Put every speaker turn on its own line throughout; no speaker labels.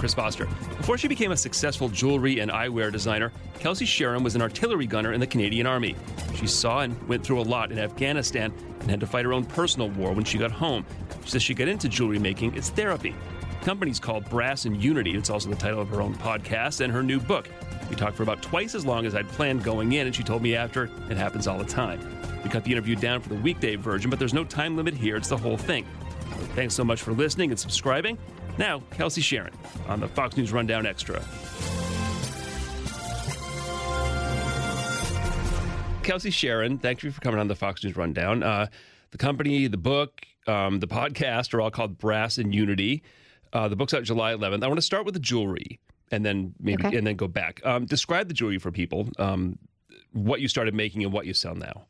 Chris Foster. Before she became a successful jewelry and eyewear designer, Kelsi Sheren was an artillery gunner in the Canadian Army. She saw and went through a lot in Afghanistan and had to fight her own personal war when she got home. She says she got into jewelry making, it's therapy. The company's called Brass and Unity. It's also the title of her own podcast and her new book. We talked for about twice as long as I'd planned going in, and she told me after, it happens all the time. We cut the interview down for the weekday version, but there's no time limit here. It's the whole thing. Thanks so much for listening and subscribing. Now, Kelsi Sheren on the Fox News Rundown Extra. Kelsi Sheren, thank you for coming on the Fox News Rundown. Uh, the company, the book, um, the podcast are all called Brass and Unity. Uh, the book's out July 11th. I want to start with the jewelry and then maybe
Okay.
and then go back. Um, describe the jewelry for people. Um, what you started making and what you sell now.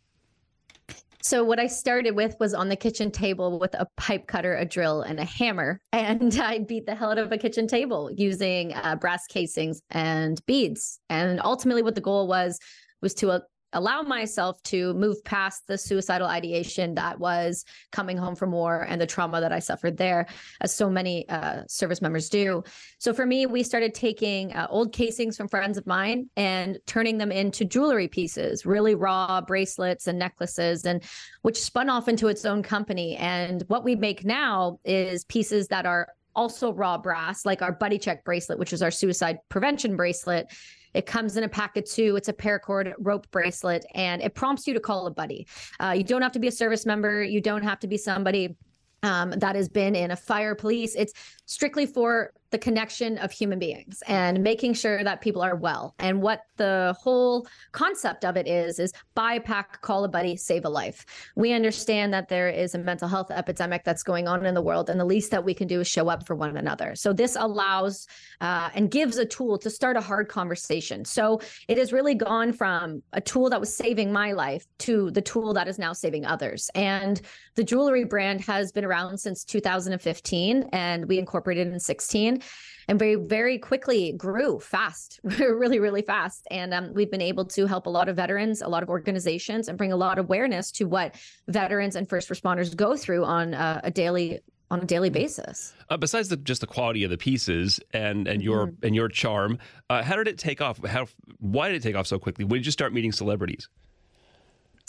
So what I started with was on the kitchen table with a pipe cutter, a drill, and a hammer, and I beat the hell out of a kitchen table using uh, brass casings and beads. And ultimately, what the goal was was to uh, allow myself to move past the suicidal ideation that was coming home from war and the trauma that I suffered there, as so many uh, service members do. So for me, we started taking uh, old casings from friends of mine and turning them into jewelry pieces, really raw bracelets and necklaces, and which spun off into its own company. And what we make now is pieces that are also raw brass, like our buddy check bracelet, which is our suicide prevention bracelet. It comes in a pack of two. It's a paracord rope bracelet, and it prompts you to call a buddy. Uh, you don't have to be a service member. You don't have to be somebody um, that has been in a fire police. It's strictly for the connection of human beings and making sure that people are well. And what the whole concept of it is is buy a pack, call a buddy, save a life. We understand that there is a mental health epidemic that's going on in the world, and the least that we can do is show up for one another. So this allows uh, and gives a tool to start a hard conversation. So it has really gone from a tool that was saving my life to the tool that is now saving others. And the jewelry brand has been around since 2015, and we incorporated in 16 and very very quickly grew fast really really fast and um, we've been able to help a lot of veterans a lot of organizations and bring a lot of awareness to what veterans and first responders go through on uh, a daily on a daily basis
Uh, besides the, just the quality of the pieces and and your and your charm, uh, how did it take off? How why did it take off so quickly? When did you start meeting celebrities?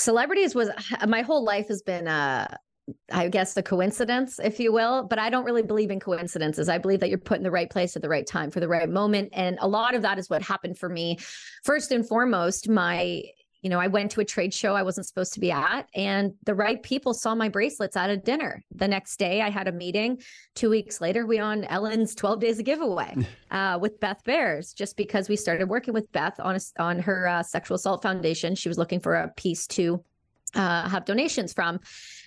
celebrities was my whole life has been uh I guess a coincidence, if you will, but I don't really believe in coincidences. I believe that you're put in the right place at the right time for the right moment. And a lot of that is what happened for me. First and foremost, my you know, I went to a trade show I wasn't supposed to be at, and the right people saw my bracelets at a dinner. The next day, I had a meeting. Two weeks later, we on Ellen's 12 Days of Giveaway uh, with Beth Behrs, just because we started working with Beth on a, on her uh, sexual assault foundation. She was looking for a piece to uh, have donations from.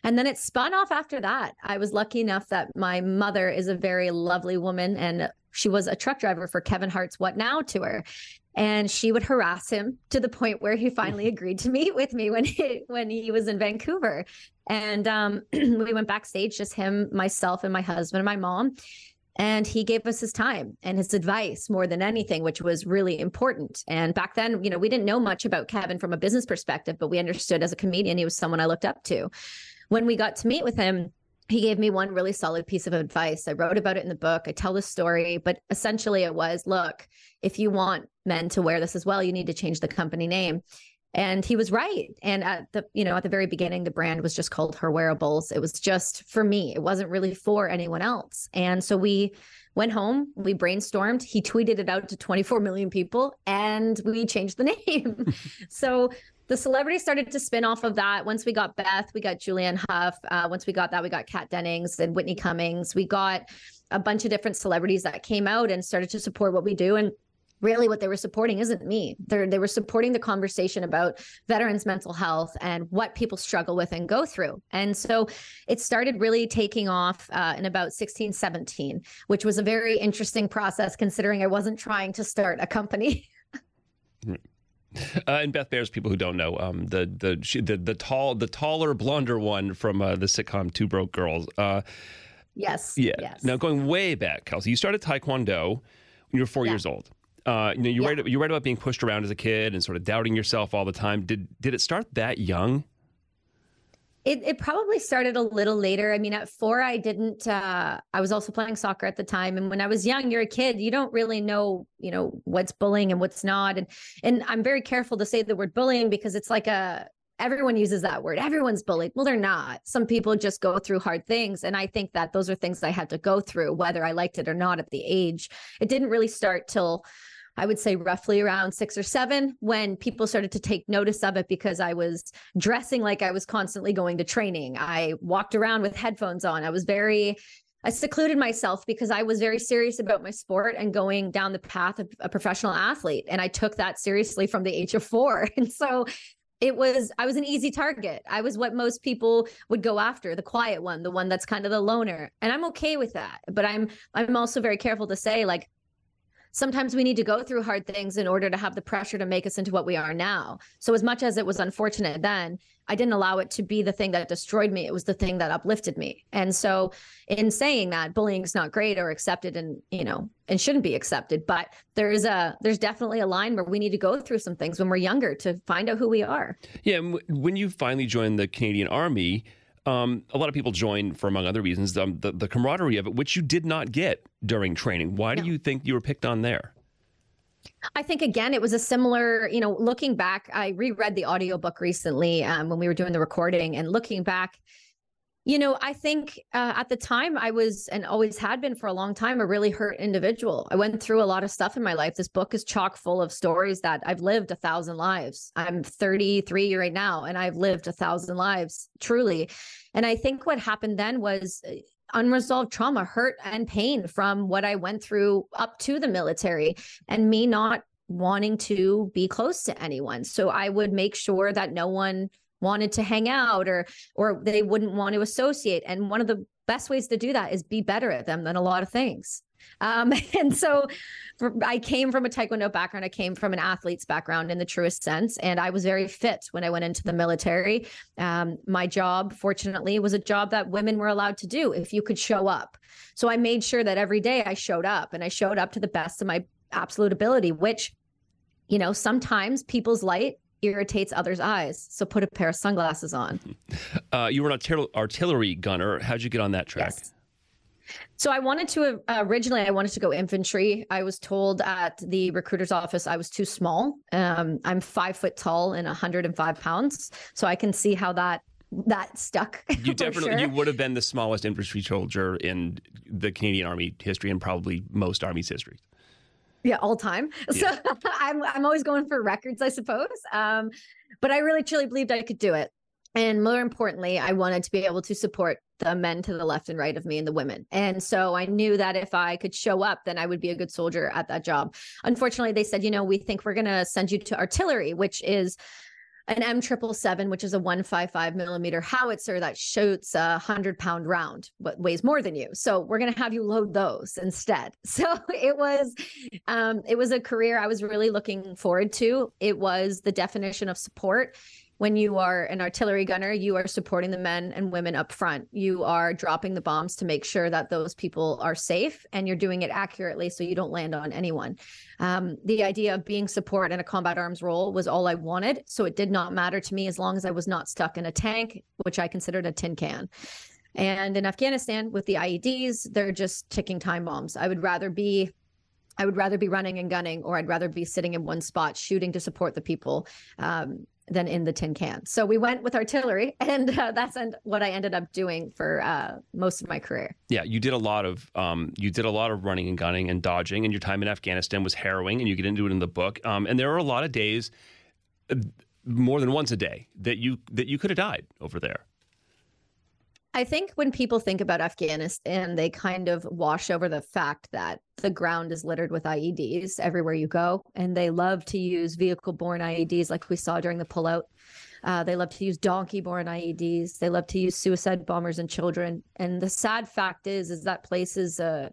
And then it spun off after that. I was lucky enough that my mother is a very lovely woman and she was a truck driver for Kevin Hart's What Now tour. And she would harass him to the point where he finally agreed to meet with me when he when he was in Vancouver. And um, we went backstage, just him, myself, and my husband and my mom. And he gave us his time and his advice more than anything, which was really important. And back then, you know, we didn't know much about Kevin from a business perspective, but we understood as a comedian, he was someone I looked up to. When we got to meet with him, he gave me one really solid piece of advice. I wrote about it in the book. I tell the story, but essentially it was look, if you want men to wear this as well, you need to change the company name. And he was right. And at the, you know, at the very beginning, the brand was just called Her Wearables. It was just for me. It wasn't really for anyone else. And so we went home, we brainstormed. He tweeted it out to 24 million people, and we changed the name. so the celebrities started to spin off of that. Once we got Beth, we got Julianne Hough. Uh, once we got that, we got Kat Dennings and Whitney Cummings. We got a bunch of different celebrities that came out and started to support what we do. And really what they were supporting isn't me. They're, they were supporting the conversation about veterans' mental health and what people struggle with and go through. And so it started really taking off uh, in about 16, 17, which was a very interesting process considering I wasn't trying to start a company.
Uh, and Beth Behrs, people who don't know, um, the, the she, the the tall, the taller, blonder one from uh, the sitcom Two Broke Girls. Uh,
yes.
Yeah.
Yes.
Now going way back, Kelsi, you started Taekwondo when you were four
Yeah.
years old. Uh, you know, you
Yeah.
write you write about being pushed around as a kid and sort of doubting yourself all the time. Did did it start that young?
It, it probably started a little later. I mean, at four, I didn't, uh, I was also playing soccer at the time. And when I was young, you're a kid, you don't really know, you know, what's bullying and what's not. And, and I'm very careful to say the word bullying because it's like a, everyone uses that word. Everyone's bullied. Well, they're not. Some people just go through hard things. And I think that those are things that I had to go through, whether I liked it or not at the age. It didn't really start till, I would say roughly around six or seven when people started to take notice of it because I was dressing like I was constantly going to training. I walked around with headphones on. I was very, I secluded myself because I was very serious about my sport and going down the path of a professional athlete. And I took that seriously from the age of four. And so it was i was an easy target i was what most people would go after the quiet one the one that's kind of the loner and i'm okay with that but i'm i'm also very careful to say like sometimes we need to go through hard things in order to have the pressure to make us into what we are now. So as much as it was unfortunate then, I didn't allow it to be the thing that destroyed me. It was the thing that uplifted me. And so in saying that bullying is not great or accepted and, you know, and shouldn't be accepted, but there's a there's definitely a line where we need to go through some things when we're younger to find out who we are.
Yeah, when you finally joined the Canadian Army, um, a lot of people join for, among other reasons, um, the, the camaraderie of it, which you did not get during training. Why do you think you were picked on there?
I think again, it was a similar, you know, looking back, I reread the audiobook recently um, when we were doing the recording and looking back, you know, I think uh, at the time I was and always had been for a long time a really hurt individual. I went through a lot of stuff in my life. This book is chock full of stories that I've lived a thousand lives. I'm 33 right now and I've lived a thousand lives truly. And I think what happened then was uh, unresolved trauma, hurt and pain from what I went through up to the military and me not wanting to be close to anyone. So I would make sure that no one wanted to hang out or or they wouldn't want to associate. And one of the best ways to do that is be better at them than a lot of things. Um, and so for, I came from a Taekwondo background. I came from an athlete's background in the truest sense. And I was very fit when I went into the military. Um, my job, fortunately, was a job that women were allowed to do if you could show up. So I made sure that every day I showed up and I showed up to the best of my absolute ability, which, you know, sometimes people's light irritates others' eyes. So put a pair of sunglasses on.
Uh, you were an artil- artillery gunner. How'd you get on that track?
Yes. So I wanted to uh, originally I wanted to go infantry. I was told at the recruiter's office I was too small. Um, I'm five foot tall and 105 pounds, so I can see how that that stuck.
You definitely
sure.
you would have been the smallest infantry soldier in the Canadian Army history and probably most armies' history.
Yeah all time. So i'm i'm always going for records i suppose. Um but i really truly believed i could do it. And more importantly i wanted to be able to support the men to the left and right of me and the women. And so i knew that if i could show up then i would be a good soldier at that job. Unfortunately they said you know we think we're going to send you to artillery which is an M triple seven, which is a one five five millimeter howitzer that shoots a hundred pound round, but weighs more than you. So we're gonna have you load those instead. So it was, um, it was a career I was really looking forward to. It was the definition of support. When you are an artillery gunner, you are supporting the men and women up front. You are dropping the bombs to make sure that those people are safe, and you're doing it accurately so you don't land on anyone. Um, the idea of being support in a combat arms role was all I wanted. So it did not matter to me as long as I was not stuck in a tank, which I considered a tin can. And in Afghanistan with the IEDs, they're just ticking time bombs. I would rather be I would rather be running and gunning, or I'd rather be sitting in one spot shooting to support the people um, than in the tin can. So we went with artillery, and uh, that's end- what I ended up doing for uh, most of my career.
Yeah, you did a lot of um, you did a lot of running and gunning and dodging, and your time in Afghanistan was harrowing, and you get into it in the book. Um, and there are a lot of days, uh, more than once a day, that you that you could have died over there.
I think when people think about Afghanistan, they kind of wash over the fact that the ground is littered with IEDs everywhere you go. And they love to use vehicle borne IEDs like we saw during the pullout. Uh, they love to use donkey borne IEDs. They love to use suicide bombers and children. And the sad fact is, is that place is a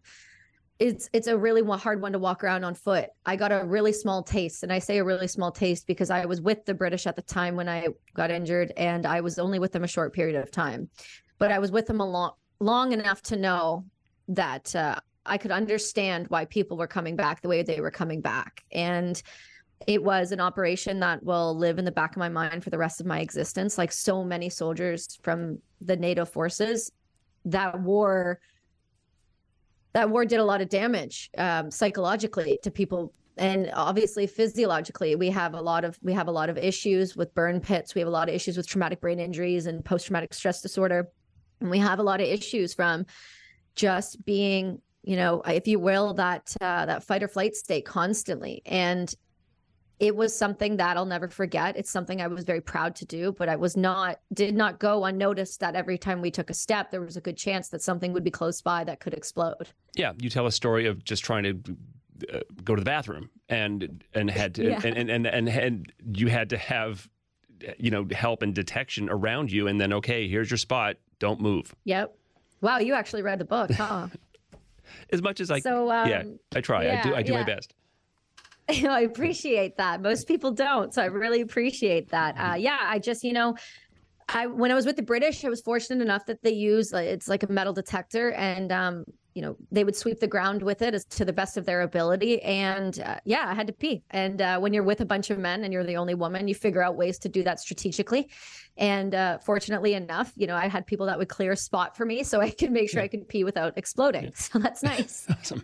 it's it's a really hard one to walk around on foot. I got a really small taste, and I say a really small taste because I was with the British at the time when I got injured, and I was only with them a short period of time, but I was with them a long long enough to know that uh, I could understand why people were coming back the way they were coming back, and it was an operation that will live in the back of my mind for the rest of my existence. Like so many soldiers from the NATO forces, that war that war did a lot of damage um, psychologically to people. And obviously physiologically we have a lot of we have a lot of issues with burn pits. We have a lot of issues with traumatic brain injuries and post-traumatic stress disorder and we have a lot of issues from just being you know if you will that uh, that fight or flight state constantly and it was something that I'll never forget. It's something I was very proud to do, but I was not, did not go unnoticed that every time we took a step, there was a good chance that something would be close by that could explode.
Yeah. You tell a story of just trying to uh, go to the bathroom and, and had to, yeah. and, and, and, and, and you had to have, you know, help and detection around you. And then, okay, here's your spot. Don't move.
Yep. Wow. You actually read the book, huh?
as much as I, so, um, yeah, I try. Yeah, I do, I do yeah. my best.
I appreciate that. Most people don't. So I really appreciate that. Uh, yeah, I just, you know, I when I was with the British, I was fortunate enough that they use it's like a metal detector, and um, you know, they would sweep the ground with it as to the best of their ability. And uh, yeah, I had to pee. And uh, when you're with a bunch of men and you're the only woman, you figure out ways to do that strategically. And uh, fortunately enough, you know, I had people that would clear a spot for me so I could make sure yeah. I could pee without exploding. Yeah. So that's nice. awesome.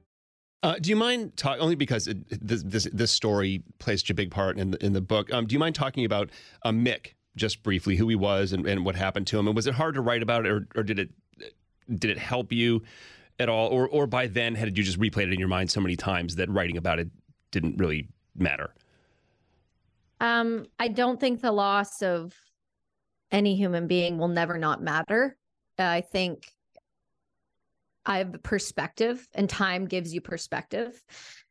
Uh, do you mind talk only because it, this, this, this story plays such a big part in the, in the book? Um, do you mind talking about uh, Mick just briefly, who he was and, and what happened to him, and was it hard to write about it, or, or did it did it help you at all, or or by then had you just replayed it in your mind so many times that writing about it didn't really matter?
Um, I don't think the loss of any human being will never not matter. Uh, I think I have perspective, and time gives you perspective.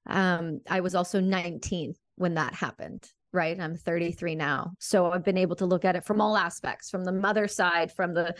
Um, I was also 19 when that happened, right? I'm 33 now. So I've been able to look at it from all aspects from the mother side, from the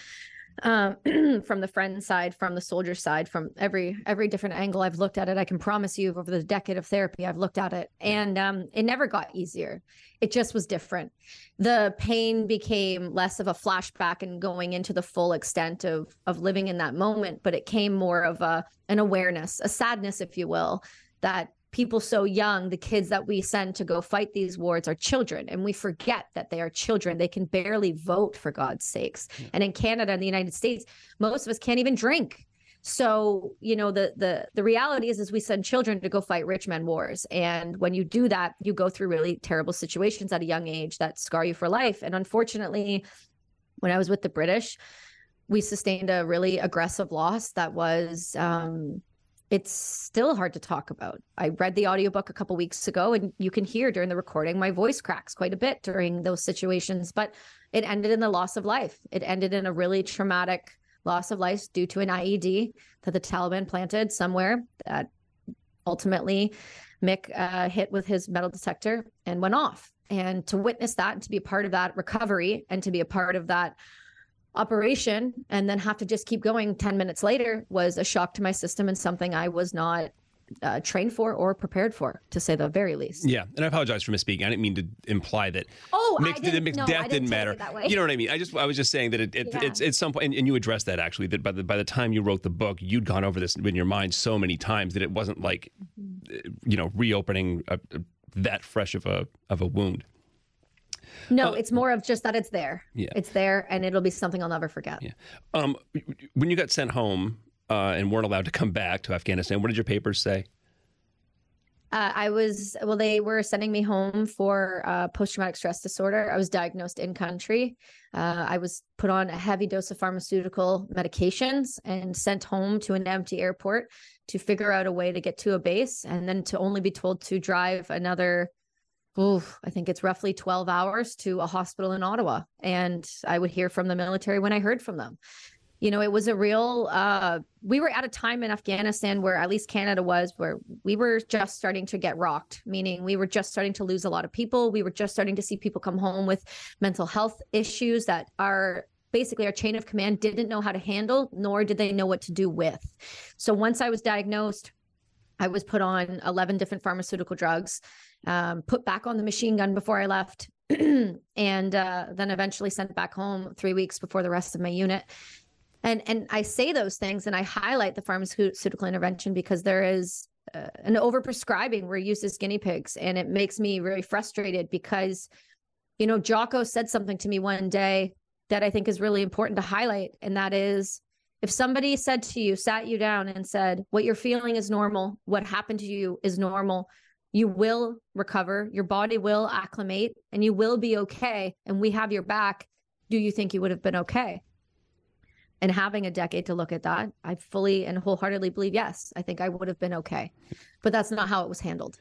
um, from the friend side, from the soldier side, from every every different angle I've looked at it. I can promise you, over the decade of therapy, I've looked at it, and um, it never got easier. It just was different. The pain became less of a flashback and going into the full extent of of living in that moment, but it came more of a an awareness, a sadness, if you will, that people so young, the kids that we send to go fight these wars are children. And we forget that they are children. They can barely vote, for God's sakes. Yeah. And in Canada and the United States, most of us can't even drink. So, you know, the the the reality is is we send children to go fight rich men wars. And when you do that, you go through really terrible situations at a young age that scar you for life. And unfortunately, when I was with the British, we sustained a really aggressive loss that was um it's still hard to talk about. I read the audiobook a couple weeks ago and you can hear during the recording my voice cracks quite a bit during those situations, but it ended in the loss of life. It ended in a really traumatic loss of life due to an IED that the Taliban planted somewhere that ultimately Mick uh, hit with his metal detector and went off. And to witness that and to be a part of that recovery and to be a part of that operation and then have to just keep going 10 minutes later was a shock to my system and something I was not uh, trained for or prepared for, to say the very least.
Yeah, and I apologize for misspeaking. I didn't mean to imply that.
Oh, Mick, I didn't, no,
death
didn't,
didn't matter. You know what I mean? I just I was just saying that it, it yeah. it's at some point, and, and, you addressed that actually. That by the by the time you wrote the book, you'd gone over this in your mind so many times that it wasn't like, mm-hmm. you know, reopening a, a, that fresh of a of a wound.
No,
Uh,
it's more of just that it's there.
Yeah.
It's there and it'll be something I'll never forget.
Yeah. Um, when you got sent home uh, and weren't allowed to come back to Afghanistan, what did your papers say?
Uh, I was, well, they were sending me home for uh, post traumatic stress disorder. I was diagnosed in country. Uh, I was put on a heavy dose of pharmaceutical medications and sent home to an empty airport to figure out a way to get to a base and then to only be told to drive another, oh, I think it's roughly 12 hours to a hospital in Ottawa. And I would hear from the military when I heard from them. You know it was a real uh we were at a time in afghanistan where at least canada was where we were just starting to get rocked meaning we were just starting to lose a lot of people. We were just starting to see people come home with mental health issues that are basically our chain of command didn't know how to handle nor did they know what to do with. So once i was diagnosed i was put on 11 different pharmaceutical drugs um, put back on the machine gun before i left. And uh, then eventually sent back home three weeks before the rest of my unit. And and I say those things and I highlight the pharmaceutical intervention because there is uh, an overprescribing we're used as guinea pigs and it makes me really frustrated because you know Jocko said something to me one day that I think is really important to highlight. And that is if somebody said to you sat you down and said what you're feeling is normal. What happened to you is normal you will recover your body will acclimate and you will be okay and we have your back do you think you would have been okay and having a decade to look at that, I fully and wholeheartedly believe yes, I think I would have been okay. But that's not how it was handled,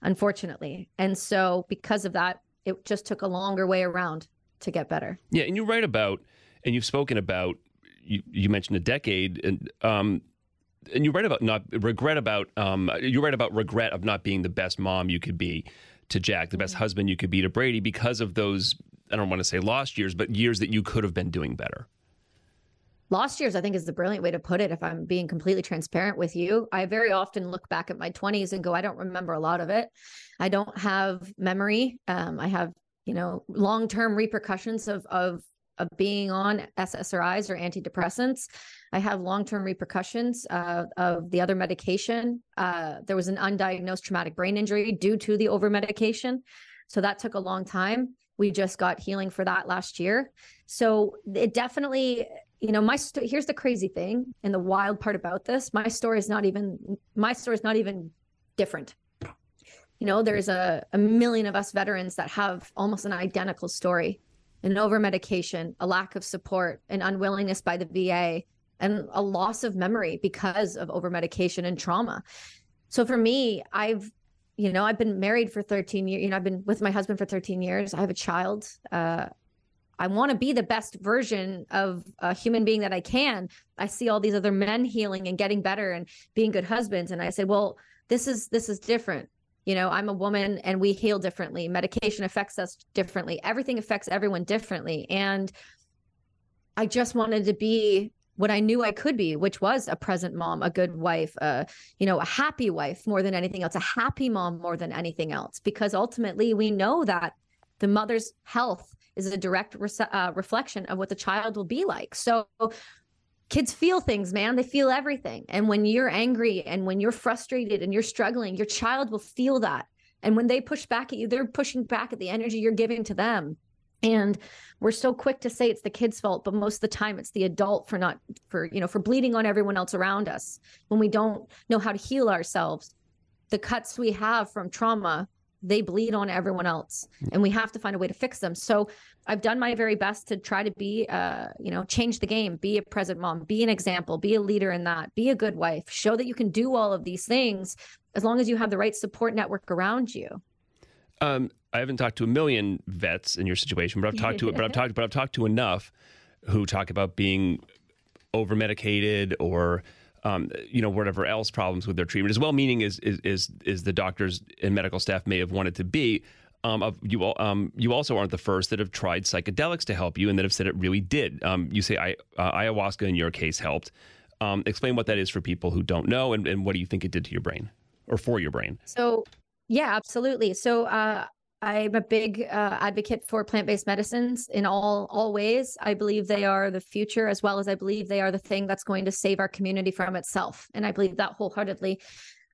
unfortunately. And so, because of that, it just took a longer way around to get better.
Yeah, and you write about, and you've spoken about, you, you mentioned a decade, and um, and you write about not regret about, um, you write about regret of not being the best mom you could be to Jack, the best husband you could be to Brady because of those. I don't want to say lost years, but years that you could have been doing better.
Lost years i think is the brilliant way to put it if i'm being completely transparent with you. I very often look back at my 20s and go i don't remember a lot of it. I don't have memory. Um, i have you know long-term repercussions of of of being on ssris or antidepressants i have long-term repercussions uh, of the other medication. Uh, there was an undiagnosed traumatic brain injury due to the over medication so that took a long time. We just got healing for that last year. So it definitely you know my st- here's the crazy thing and the wild part about this. My story is not even my story is not even different. You know there's a, a million of us veterans that have almost an identical story an over medication a lack of support an unwillingness by the va and a loss of memory because of over medication and trauma so for me i've you know i've been married for 13 years you know i've been with my husband for 13 years i have a child uh, I want to be the best version of a human being that I can. I see all these other men healing and getting better and being good husbands and I said, "Well, this is this is different. You know, I'm a woman and we heal differently. Medication affects us differently. Everything affects everyone differently." And I just wanted to be what I knew I could be, which was a present mom, a good wife, a you know, a happy wife more than anything else, a happy mom more than anything else, because ultimately we know that the mother's health is a direct re- uh, reflection of what the child will be like. So kids feel things, man. They feel everything. And when you're angry and when you're frustrated and you're struggling, your child will feel that. And when they push back at you, they're pushing back at the energy you're giving to them. And we're so quick to say it's the kid's fault, but most of the time it's the adult for not for, you know, for bleeding on everyone else around us when we don't know how to heal ourselves. The cuts we have from trauma they bleed on everyone else and we have to find a way to fix them. So i've done my very best to try to be uh you know change the game be a present mom be an example be a leader in that be a good wife show that you can do all of these things as long as you have the right support network around you.
Um, I haven't talked to a million vets in your situation, but I've talked to but I've talked but I've talked to enough who talk about being over medicated or um, you know whatever else problems with their treatment, as well meaning as is, is is the doctors and medical staff may have wanted to be. Um, of you, um, you also aren't the first that have tried psychedelics to help you and that have said it really did. Um, you say I, uh, ayahuasca in your case helped. Um, explain what that is for people who don't know, and, and what do you think it did to your brain or for your brain?
So, yeah, absolutely. So, uh, I'm a big uh, advocate for plant-based medicines in all all ways. I believe they are the future, as well as I believe they are the thing that's going to save our community from itself, and I believe that wholeheartedly.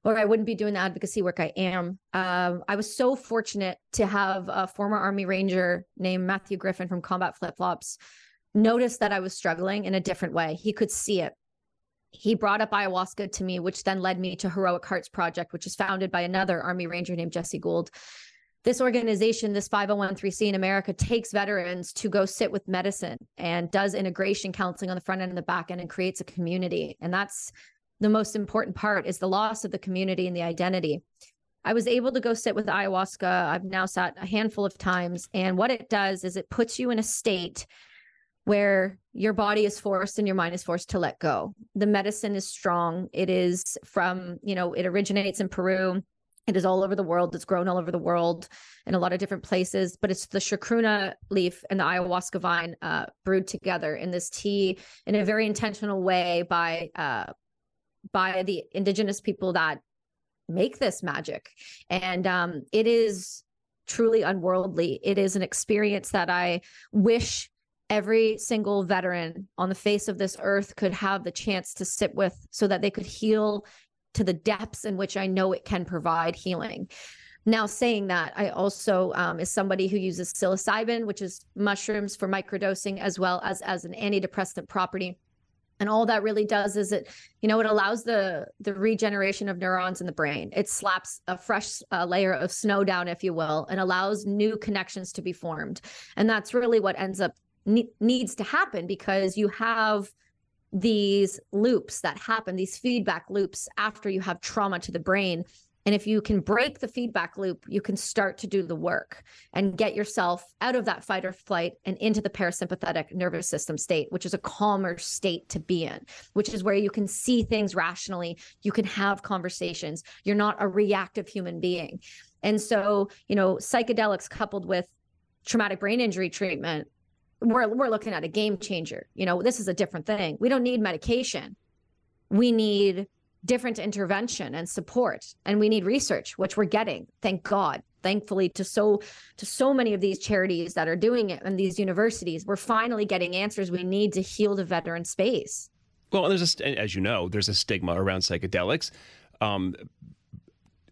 or I wouldn't be doing the advocacy work I am. Um, I was so fortunate to have a former Army Ranger named Matthew Griffin from Combat Flip Flops notice that I was struggling in a different way. He could see it. He brought up ayahuasca to me, which then led me to Heroic Hearts Project, which is founded by another Army Ranger named Jesse Gould. This organization, this 501c in America, takes veterans to go sit with medicine and does integration counseling on the front end and the back end and creates a community. And that's the most important part is the loss of the community and the identity. I was able to go sit with ayahuasca. I've now sat a handful of times. And what it does is it puts you in a state where your body is forced and your mind is forced to let go. The medicine is strong. It is from, you know, it originates in Peru. It is all over the world. It's grown all over the world in a lot of different places, but it's the chacruna leaf and the ayahuasca vine uh, brewed together in this tea in a very intentional way by uh, by the indigenous people that make this magic. And um, it is truly unworldly. It is an experience that I wish every single veteran on the face of this earth could have the chance to sit with so that they could heal to the depths in which I know it can provide healing. Now, saying that, I also um, is somebody who uses psilocybin, which is mushrooms for microdosing, as well as as an antidepressant property. And all that really does is it you know it allows the the regeneration of neurons in the brain. It slaps a fresh uh, layer of snow down if you will and allows new connections to be formed. And that's really what ends up ne- needs to happen because you have these loops that happen these feedback loops after you have trauma to the brain and if you can break the feedback loop, you can start to do the work and get yourself out of that fight or flight and into the parasympathetic nervous system state, which is a calmer state to be in, which is where you can see things rationally. You can have conversations. You're not a reactive human being. And so, you know, psychedelics coupled with traumatic brain injury treatment, we're, we're looking at a game changer. You know, this is a different thing. We don't need medication. We need different intervention and support and we need research which we're getting thank god thankfully to so to so many of these charities that are doing it and these universities we're finally getting answers we need to heal the veteran space
well there's a as you know there's a stigma around psychedelics um,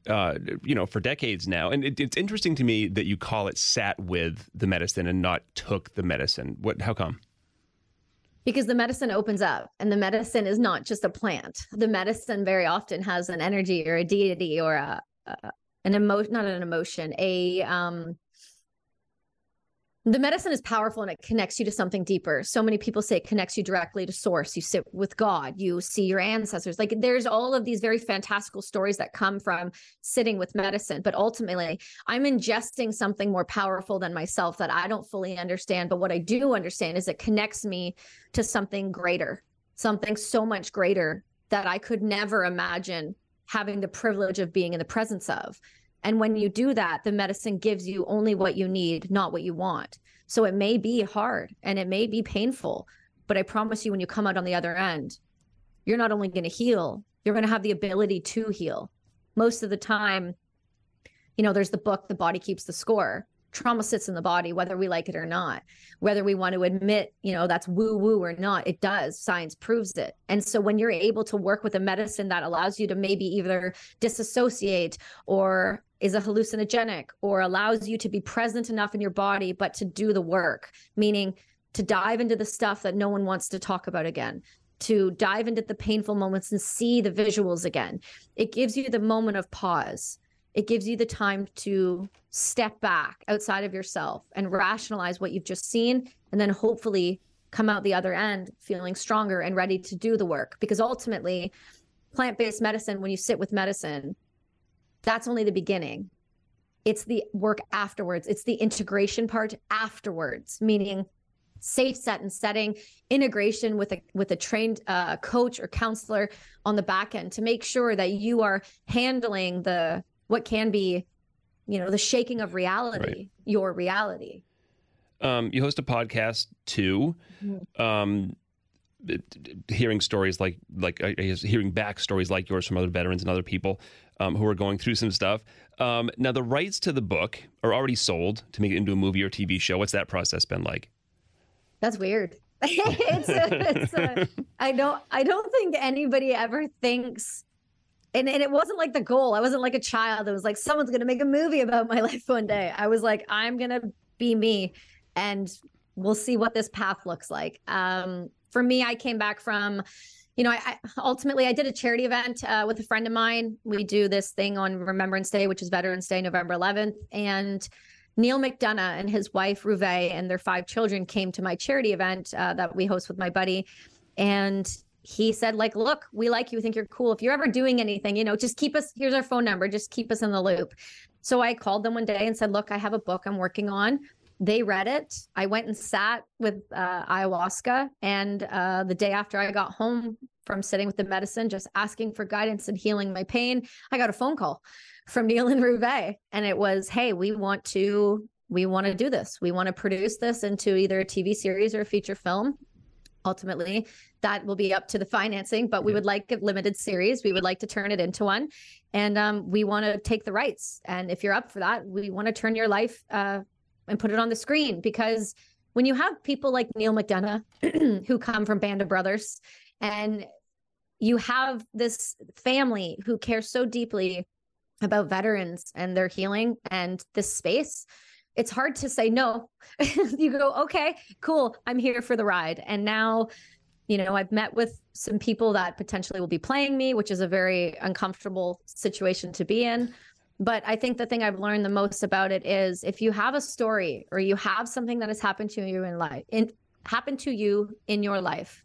uh, you know, for decades now. And it, it's interesting to me that you call it sat with the medicine and not took the medicine. What? How come?
because the medicine opens up and the medicine is not just a plant the medicine very often has an energy or a deity or a, a an emotion not an emotion a um the medicine is powerful and it connects you to something deeper. So many people say it connects you directly to source. You sit with God, you see your ancestors. Like there's all of these very fantastical stories that come from sitting with medicine. But ultimately, I'm ingesting something more powerful than myself that I don't fully understand. But what I do understand is it connects me to something greater, something so much greater that I could never imagine having the privilege of being in the presence of. And when you do that, the medicine gives you only what you need, not what you want. So it may be hard and it may be painful, but I promise you, when you come out on the other end, you're not only going to heal, you're going to have the ability to heal. Most of the time, you know, there's the book, The Body Keeps the Score trauma sits in the body whether we like it or not whether we want to admit you know that's woo woo or not it does science proves it and so when you're able to work with a medicine that allows you to maybe either disassociate or is a hallucinogenic or allows you to be present enough in your body but to do the work meaning to dive into the stuff that no one wants to talk about again to dive into the painful moments and see the visuals again. It gives you the moment of pause. It gives you the time to step back outside of yourself and rationalize what you've just seen and then hopefully come out the other end feeling stronger and ready to do the work. Because ultimately plant-based medicine when you sit with medicine that's only the beginning it's the work afterwards it's the integration part afterwards meaning safe set and setting integration with a with a trained uh, coach or counselor on the back end to make sure that you are handling the what can be, you know, the shaking of reality, right. your reality.
Um, you host a podcast too. Mm-hmm. Um, hearing stories like like uh, hearing back stories like yours from other veterans and other people um, who are going through some stuff. Um, now the rights to the book are already sold to make it into a movie or TV show. What's that process been like?
That's weird. it's a, it's a, I don't I don't think anybody ever thinks and, and it wasn't like the goal. I wasn't like a child. It was like someone's gonna make a movie about my life one day. I was like, I'm gonna be me and we'll see what this path looks like. Um, for me, I came back from you know, I, I, ultimately I did a charity event uh, with a friend of mine. We do this thing on Remembrance Day, which is Veterans Day, November 11th, and Neal McDonough and his wife Ruve and their five children came to my charity event uh, that we host with my buddy, and he said like, "Look, we like you. Think you're cool. If you're ever doing anything, you know, just keep us. Here's our phone number. Just keep us in the loop." So I called them one day and said, "Look, I have a book I'm working on they read it. I went and sat with uh, ayahuasca. And uh, the day after I got home from sitting with the medicine, just asking for guidance and healing my pain, I got a phone call from Neal and Ruve. And it was, hey, we want to. We want to do this. We want to produce this into either a TV series or a feature film. Ultimately, that will be up to the financing, but we would like a limited series. We would like to turn it into one. And um, we want to take the rights. And if you're up for that, we want to turn your life uh, and put it on the screen because when you have people like Neal McDonough who come from Band of Brothers and you have this family who cares so deeply about veterans and their healing and this space it's hard to say no. You go okay cool i'm here for the ride. And now you know i've met with some people that potentially will be playing me which is a very uncomfortable situation to be in but I think the thing I've learned the most about it is if you have a story or you have something that has happened to you in life, in happened to you in your life,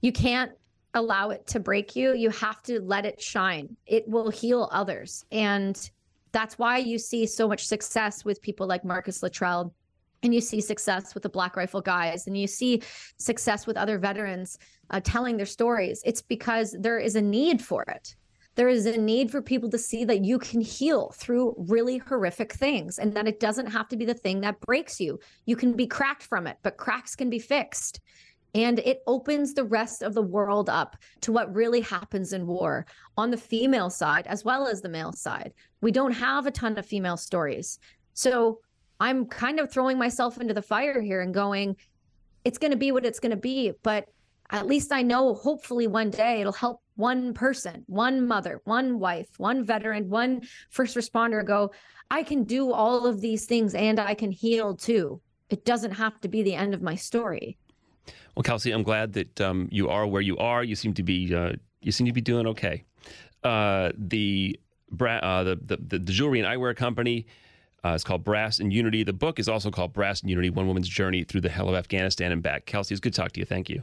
you can't allow it to break you. You have to let it shine. It will heal others. And that's why you see so much success with people like Marcus Luttrell and you see success with the black rifle guys and you see success with other veterans uh, telling their stories it's because there is a need for it there is a need for people to see that you can heal through really horrific things and that it doesn't have to be the thing that breaks you. You can be cracked from it, but cracks can be fixed. And it opens the rest of the world up to what really happens in war on the female side as well as the male side. We don't have a ton of female stories. So I'm kind of throwing myself into the fire here and going, it's going to be what it's going to be. But at least I know hopefully one day it'll help one person, one mother, one wife, one veteran, one first responder go, I can do all of these things and I can heal too. It doesn't have to be the end of my story.
Well, Kelsi, I'm glad that um, you are where you are. You seem to be uh, you seem to be doing okay. Uh, the, bra- uh, the, the, the jewelry and eyewear company uh, is called Brass and Unity. The book is also called Brass and Unity: One Woman's Journey Through the Hell of Afghanistan and Back. Kelsi, it's good to talk to you. Thank you.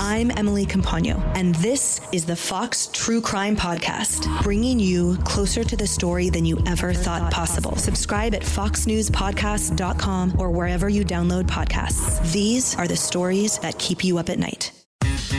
I'm Emily Compagno, and this is the Fox True Crime Podcast, bringing you closer to the story than you ever thought possible. Subscribe at foxnewspodcast.com or wherever you download podcasts. These are the stories that keep you up at night.